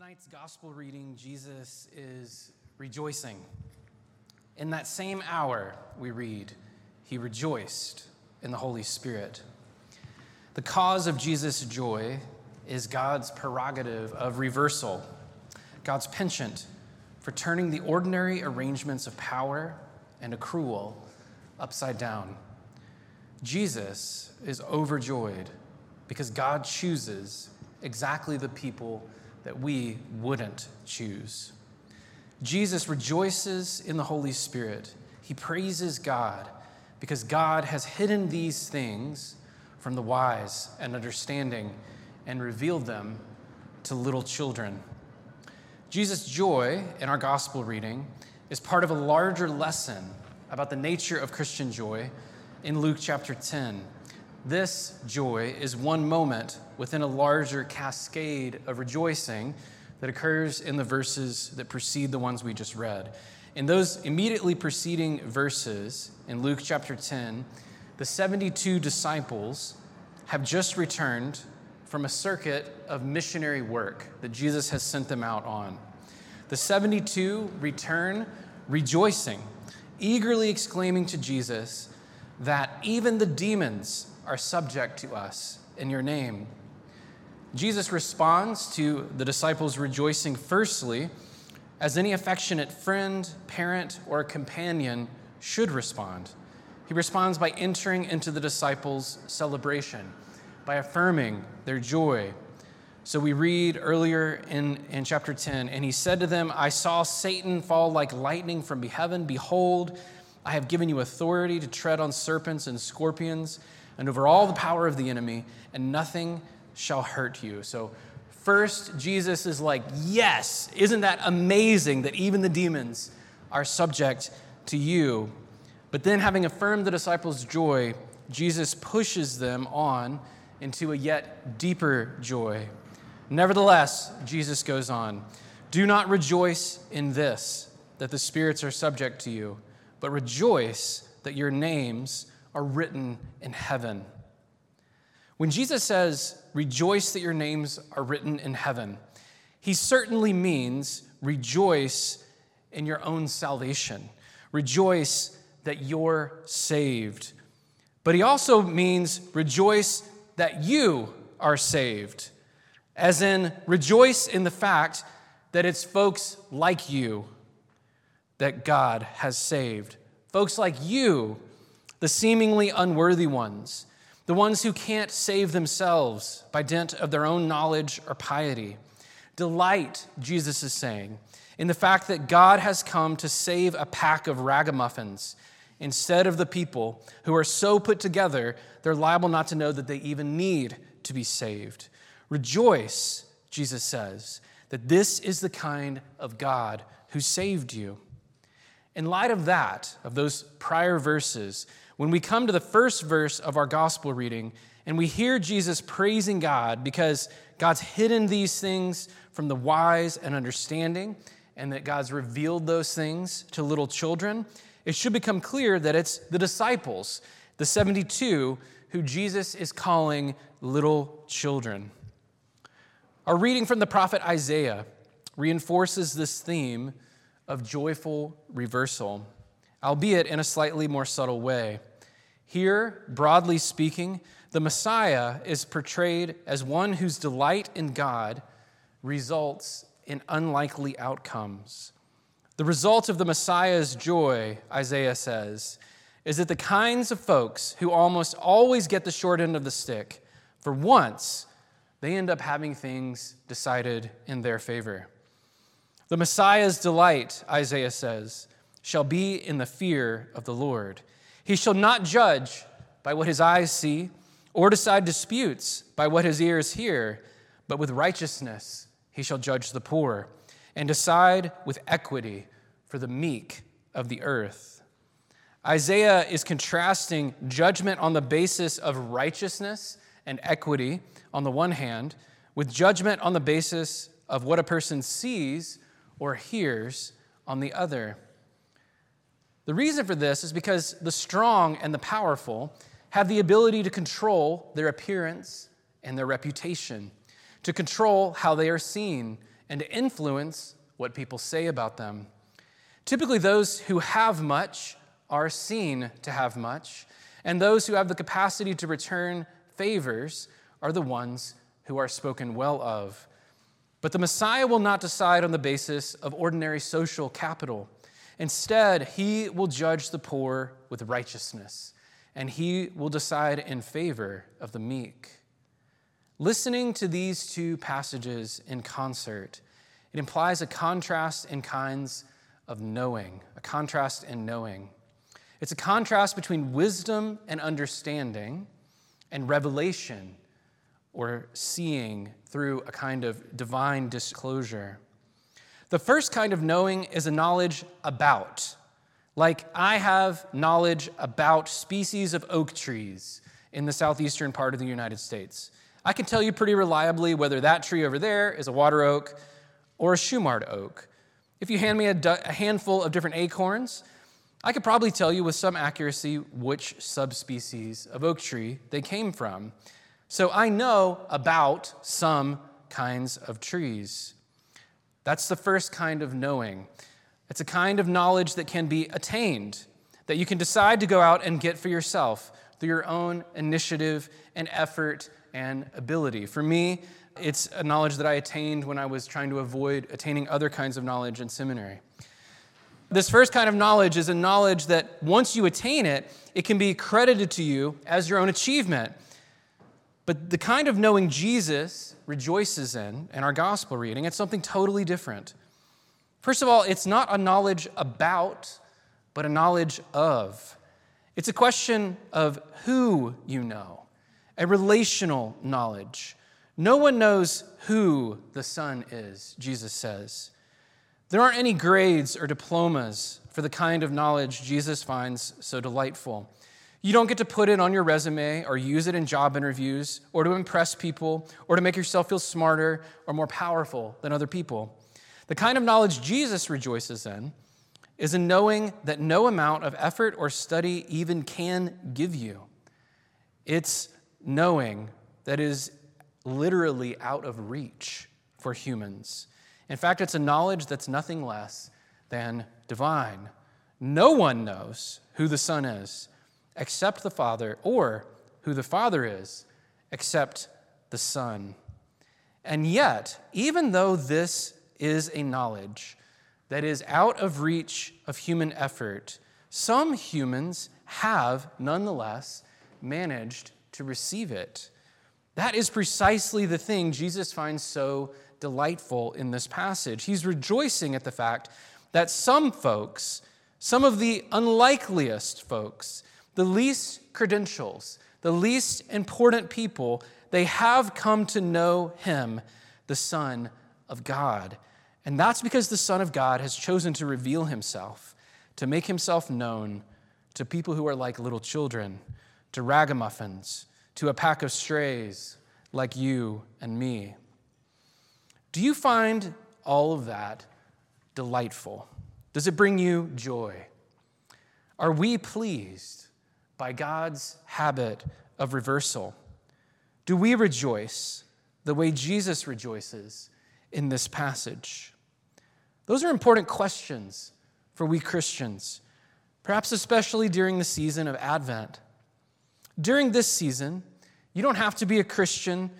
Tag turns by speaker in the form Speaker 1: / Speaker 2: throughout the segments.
Speaker 1: tonight's gospel reading, Jesus is rejoicing. In that same hour, we read, he rejoiced in the Holy Spirit. The cause of Jesus' joy is God's prerogative of reversal, God's penchant for turning the ordinary arrangements of power and accrual upside down. Jesus is overjoyed because God chooses exactly the people that we wouldn't choose. Jesus rejoices in the Holy Spirit. He praises God because God has hidden these things from the wise and understanding and revealed them to little children. Jesus' joy in our gospel reading is part of a larger lesson about the nature of Christian joy in Luke chapter 10. This joy is one moment within a larger cascade of rejoicing that occurs in the verses that precede the ones we just read. In those immediately preceding verses in Luke chapter 10, the 72 disciples have just returned from a circuit of missionary work that Jesus has sent them out on. The 72 return rejoicing, eagerly exclaiming to Jesus that even the demons are subject to us in your name. Jesus responds to the disciples' rejoicing, firstly, as any affectionate friend, parent, or companion should respond. He responds by entering into the disciples' celebration, by affirming their joy. So we read earlier in, in chapter 10, and he said to them, I saw Satan fall like lightning from heaven. Behold, I have given you authority to tread on serpents and scorpions and over all the power of the enemy, and nothing shall hurt you. So, first, Jesus is like, Yes, isn't that amazing that even the demons are subject to you? But then, having affirmed the disciples' joy, Jesus pushes them on into a yet deeper joy. Nevertheless, Jesus goes on, Do not rejoice in this, that the spirits are subject to you, but rejoice that your names are written in heaven. When Jesus says, Rejoice that your names are written in heaven, he certainly means rejoice in your own salvation. Rejoice that you're saved. But he also means rejoice that you are saved, as in rejoice in the fact that it's folks like you that God has saved. Folks like you the seemingly unworthy ones, the ones who can't save themselves by dint of their own knowledge or piety. Delight, Jesus is saying, in the fact that God has come to save a pack of ragamuffins instead of the people who are so put together they're liable not to know that they even need to be saved. Rejoice, Jesus says, that this is the kind of God who saved you. In light of that, of those prior verses, when we come to the first verse of our gospel reading and we hear Jesus praising God because God's hidden these things from the wise and understanding, and that God's revealed those things to little children, it should become clear that it's the disciples, the 72, who Jesus is calling little children. Our reading from the prophet Isaiah reinforces this theme of joyful reversal, albeit in a slightly more subtle way. Here, broadly speaking, the Messiah is portrayed as one whose delight in God results in unlikely outcomes. The result of the Messiah's joy, Isaiah says, is that the kinds of folks who almost always get the short end of the stick, for once, they end up having things decided in their favor. The Messiah's delight, Isaiah says, shall be in the fear of the Lord. He shall not judge by what his eyes see, or decide disputes by what his ears hear, but with righteousness he shall judge the poor, and decide with equity for the meek of the earth. Isaiah is contrasting judgment on the basis of righteousness and equity on the one hand, with judgment on the basis of what a person sees or hears on the other. The reason for this is because the strong and the powerful have the ability to control their appearance and their reputation, to control how they are seen and to influence what people say about them. Typically, those who have much are seen to have much, and those who have the capacity to return favors are the ones who are spoken well of. But the Messiah will not decide on the basis of ordinary social capital. Instead, he will judge the poor with righteousness, and he will decide in favor of the meek. Listening to these two passages in concert, it implies a contrast in kinds of knowing, a contrast in knowing. It's a contrast between wisdom and understanding and revelation or seeing through a kind of divine disclosure. The first kind of knowing is a knowledge about. Like, I have knowledge about species of oak trees in the southeastern part of the United States. I can tell you pretty reliably whether that tree over there is a water oak or a Shumard oak. If you hand me a, a handful of different acorns, I could probably tell you with some accuracy which subspecies of oak tree they came from. So I know about some kinds of trees. That's the first kind of knowing. It's a kind of knowledge that can be attained, that you can decide to go out and get for yourself through your own initiative and effort and ability. For me, it's a knowledge that I attained when I was trying to avoid attaining other kinds of knowledge in seminary. This first kind of knowledge is a knowledge that once you attain it, it can be credited to you as your own achievement. But the kind of knowing Jesus rejoices in in our gospel reading, it's something totally different. First of all, it's not a knowledge about, but a knowledge of. It's a question of who you know, a relational knowledge. No one knows who the Son is, Jesus says. There aren't any grades or diplomas for the kind of knowledge Jesus finds so delightful. You don't get to put it on your resume or use it in job interviews or to impress people or to make yourself feel smarter or more powerful than other people. The kind of knowledge Jesus rejoices in is in knowing that no amount of effort or study even can give you. It's knowing that is literally out of reach for humans. In fact, it's a knowledge that's nothing less than divine. No one knows who the Son is except the Father, or who the Father is except the Son. And yet, even though this is a knowledge that is out of reach of human effort, some humans have nonetheless managed to receive it. That is precisely the thing Jesus finds so delightful in this passage. He's rejoicing at the fact that some folks, some of the unlikeliest folks, the least credentials, the least important people, they have come to know him, the Son of God. And that's because the Son of God has chosen to reveal himself, to make himself known to people who are like little children, to ragamuffins, to a pack of strays like you and me. Do you find all of that delightful? Does it bring you joy? Are we pleased by God's habit of reversal? Do we rejoice the way Jesus rejoices in this passage? Those are important questions for we Christians, perhaps especially during the season of Advent. During this season, you don't have to be a Christian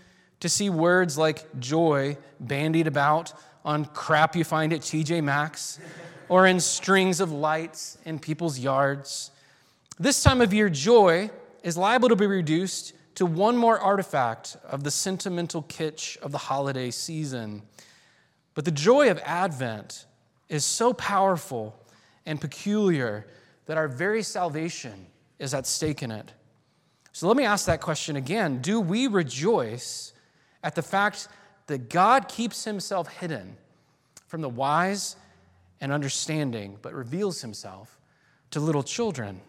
Speaker 1: to see words like joy bandied about on crap you find at TJ Maxx or in strings of lights in people's yards. This time of year, joy is liable to be reduced to one more artifact of the sentimental kitsch of the holiday season. But the joy of Advent is so powerful and peculiar that our very salvation is at stake in it. So let me ask that question again Do we rejoice at the fact that God keeps himself hidden from the wise and understanding, but reveals himself to little children.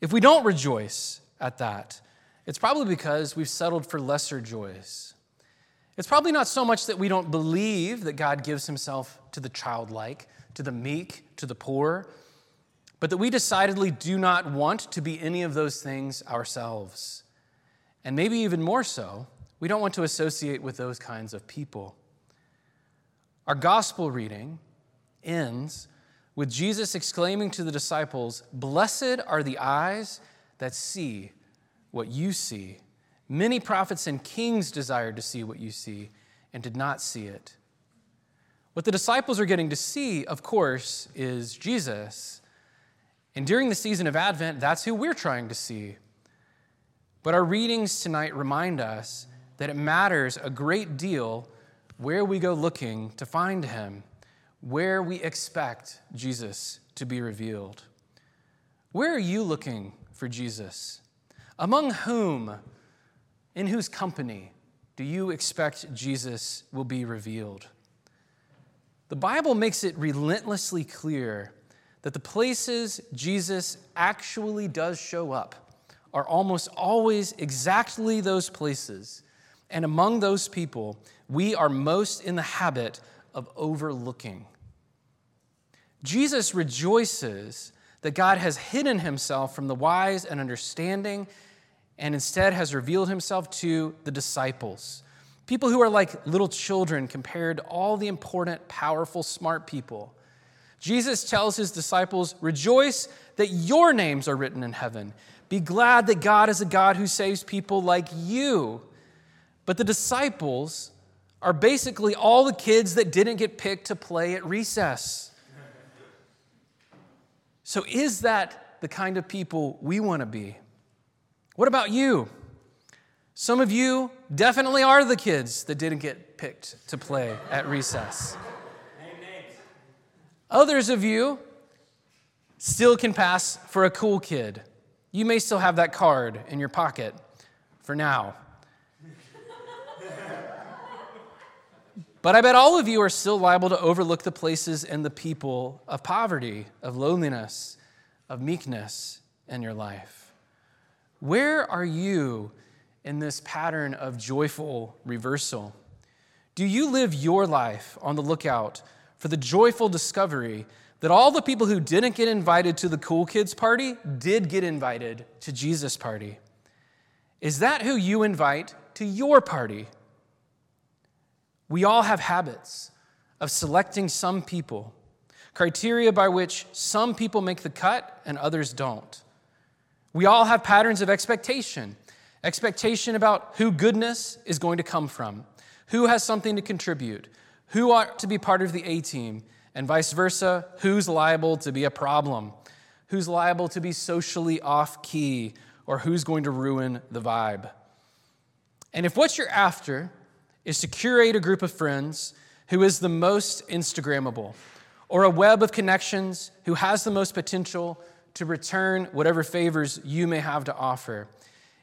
Speaker 1: If we don't rejoice at that, it's probably because we've settled for lesser joys. It's probably not so much that we don't believe that God gives himself to the childlike, to the meek, to the poor, but that we decidedly do not want to be any of those things ourselves. And maybe even more so, we don't want to associate with those kinds of people. Our gospel reading ends with Jesus exclaiming to the disciples, Blessed are the eyes that see what you see. Many prophets and kings desired to see what you see and did not see it. What the disciples are getting to see, of course, is Jesus. And during the season of Advent, that's who we're trying to see. But our readings tonight remind us that it matters a great deal where we go looking to find him, where we expect Jesus to be revealed. Where are you looking for Jesus? Among whom, in whose company, do you expect Jesus will be revealed? The Bible makes it relentlessly clear that the places Jesus actually does show up are almost always exactly those places. And among those people, we are most in the habit of overlooking. Jesus rejoices that God has hidden himself from the wise and understanding and instead has revealed himself to the disciples. People who are like little children compared to all the important, powerful, smart people. Jesus tells his disciples, Rejoice that your names are written in heaven. Be glad that God is a God who saves people like you. But the disciples are basically all the kids that didn't get picked to play at recess. So, is that the kind of people we want to be? What about you? Some of you definitely are the kids that didn't get picked to play at recess. Others of you still can pass for a cool kid. You may still have that card in your pocket for now. But I bet all of you are still liable to overlook the places and the people of poverty, of loneliness, of meekness in your life. Where are you in this pattern of joyful reversal? Do you live your life on the lookout for the joyful discovery that all the people who didn't get invited to the cool kids party did get invited to Jesus' party? Is that who you invite to your party? We all have habits of selecting some people, criteria by which some people make the cut and others don't. We all have patterns of expectation expectation about who goodness is going to come from, who has something to contribute, who ought to be part of the A team, and vice versa, who's liable to be a problem, who's liable to be socially off key, or who's going to ruin the vibe. And if what you're after is to curate a group of friends who is the most Instagrammable, or a web of connections who has the most potential to return whatever favors you may have to offer.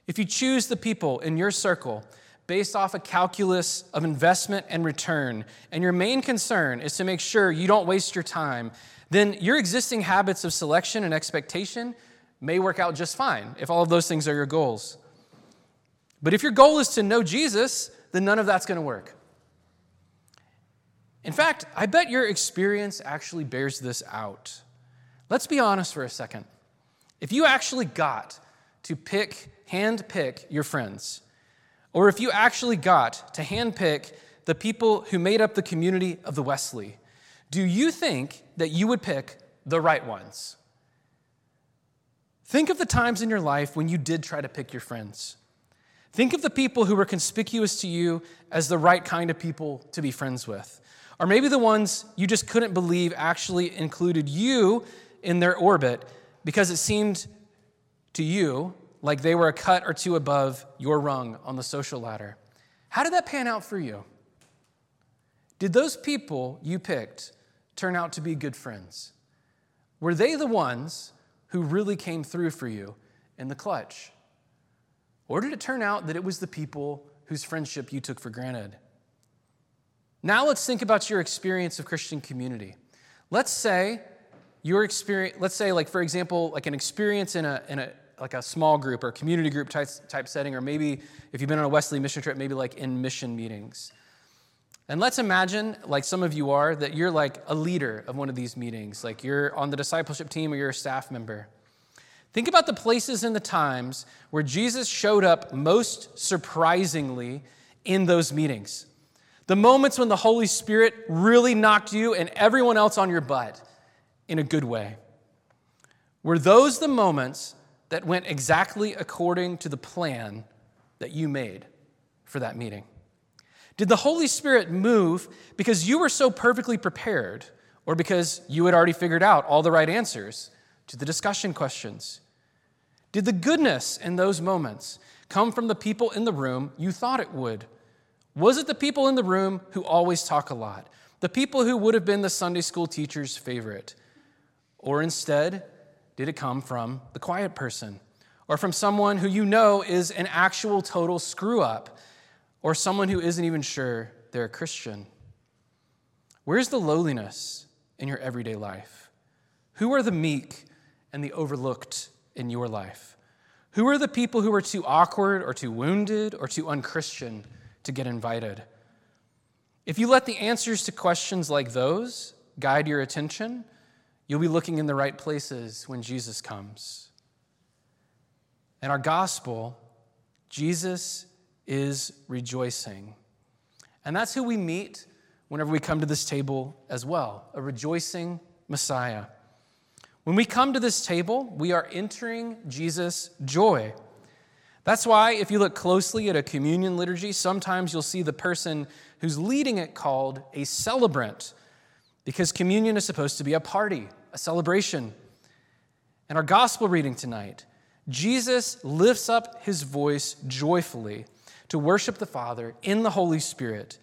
Speaker 1: If you choose the people in your circle based off a calculus of investment and return, and your main concern is to make sure you don't waste your time, then your existing habits of selection and expectation may work out just fine if all of those things are your goals. But if your goal is to know Jesus, then none of that's going to work. In fact, I bet your experience actually bears this out. Let's be honest for a second. If you actually got to pick, hand pick your friends, or if you actually got to hand pick the people who made up the community of the Wesley, do you think that you would pick the right ones? Think of the times in your life when you did try to pick your friends. Think of the people who were conspicuous to you as the right kind of people to be friends with. Or maybe the ones you just couldn't believe actually included you in their orbit because it seemed to you like they were a cut or two above your rung on the social ladder. How did that pan out for you? Did those people you picked turn out to be good friends? Were they the ones who really came through for you in the clutch? Or did it turn out that it was the people whose friendship you took for granted? Now let's think about your experience of Christian community. Let's say your experience, let's say, like, for example, like an experience in a, in a like a small group or community group type, type setting, or maybe if you've been on a Wesley mission trip, maybe like in mission meetings. And let's imagine, like some of you are, that you're like a leader of one of these meetings, like you're on the discipleship team or you're a staff member. Think about the places and the times where Jesus showed up most surprisingly in those meetings. The moments when the Holy Spirit really knocked you and everyone else on your butt in a good way. Were those the moments that went exactly according to the plan that you made for that meeting? Did the Holy Spirit move because you were so perfectly prepared or because you had already figured out all the right answers to the discussion questions? Did the goodness in those moments come from the people in the room you thought it would? Was it the people in the room who always talk a lot? The people who would have been the Sunday school teacher's favorite? Or instead, did it come from the quiet person? Or from someone who you know is an actual total screw up? Or someone who isn't even sure they're a Christian? Where's the lowliness in your everyday life? Who are the meek and the overlooked in your life? Who are the people who are too awkward or too wounded or too unchristian to get invited? If you let the answers to questions like those guide your attention, you'll be looking in the right places when Jesus comes. In our gospel, Jesus is rejoicing. And that's who we meet whenever we come to this table as well a rejoicing Messiah. When we come to this table, we are entering Jesus' joy. That's why, if you look closely at a communion liturgy, sometimes you'll see the person who's leading it called a celebrant, because communion is supposed to be a party, a celebration. In our gospel reading tonight, Jesus lifts up his voice joyfully to worship the Father in the Holy Spirit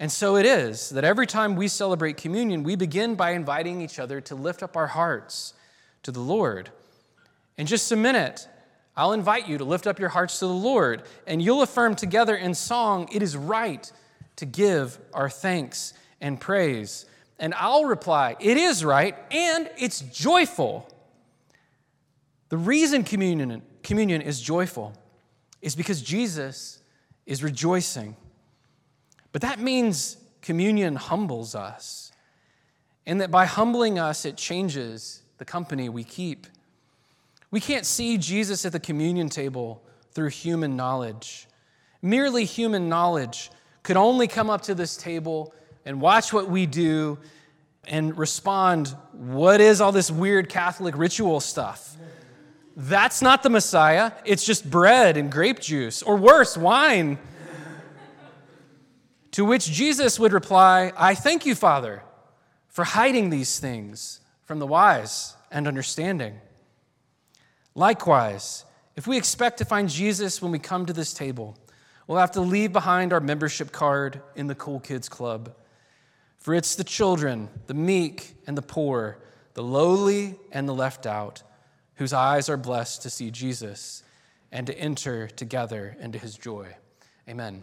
Speaker 1: and so it is that every time we celebrate communion, we begin by inviting each other to lift up our hearts to the Lord. In just a minute, I'll invite you to lift up your hearts to the Lord, and you'll affirm together in song, it is right to give our thanks and praise. And I'll reply, it is right, and it's joyful. The reason communion, communion is joyful is because Jesus is rejoicing. But that means communion humbles us, and that by humbling us, it changes the company we keep. We can't see Jesus at the communion table through human knowledge. Merely human knowledge could only come up to this table and watch what we do and respond, What is all this weird Catholic ritual stuff? That's not the Messiah. It's just bread and grape juice, or worse, wine to which Jesus would reply, I thank you, Father, for hiding these things from the wise and understanding. Likewise, if we expect to find Jesus when we come to this table, we'll have to leave behind our membership card in the Cool Kids Club. For it's the children, the meek and the poor, the lowly and the left out, whose eyes are blessed to see Jesus and to enter together into his joy. Amen.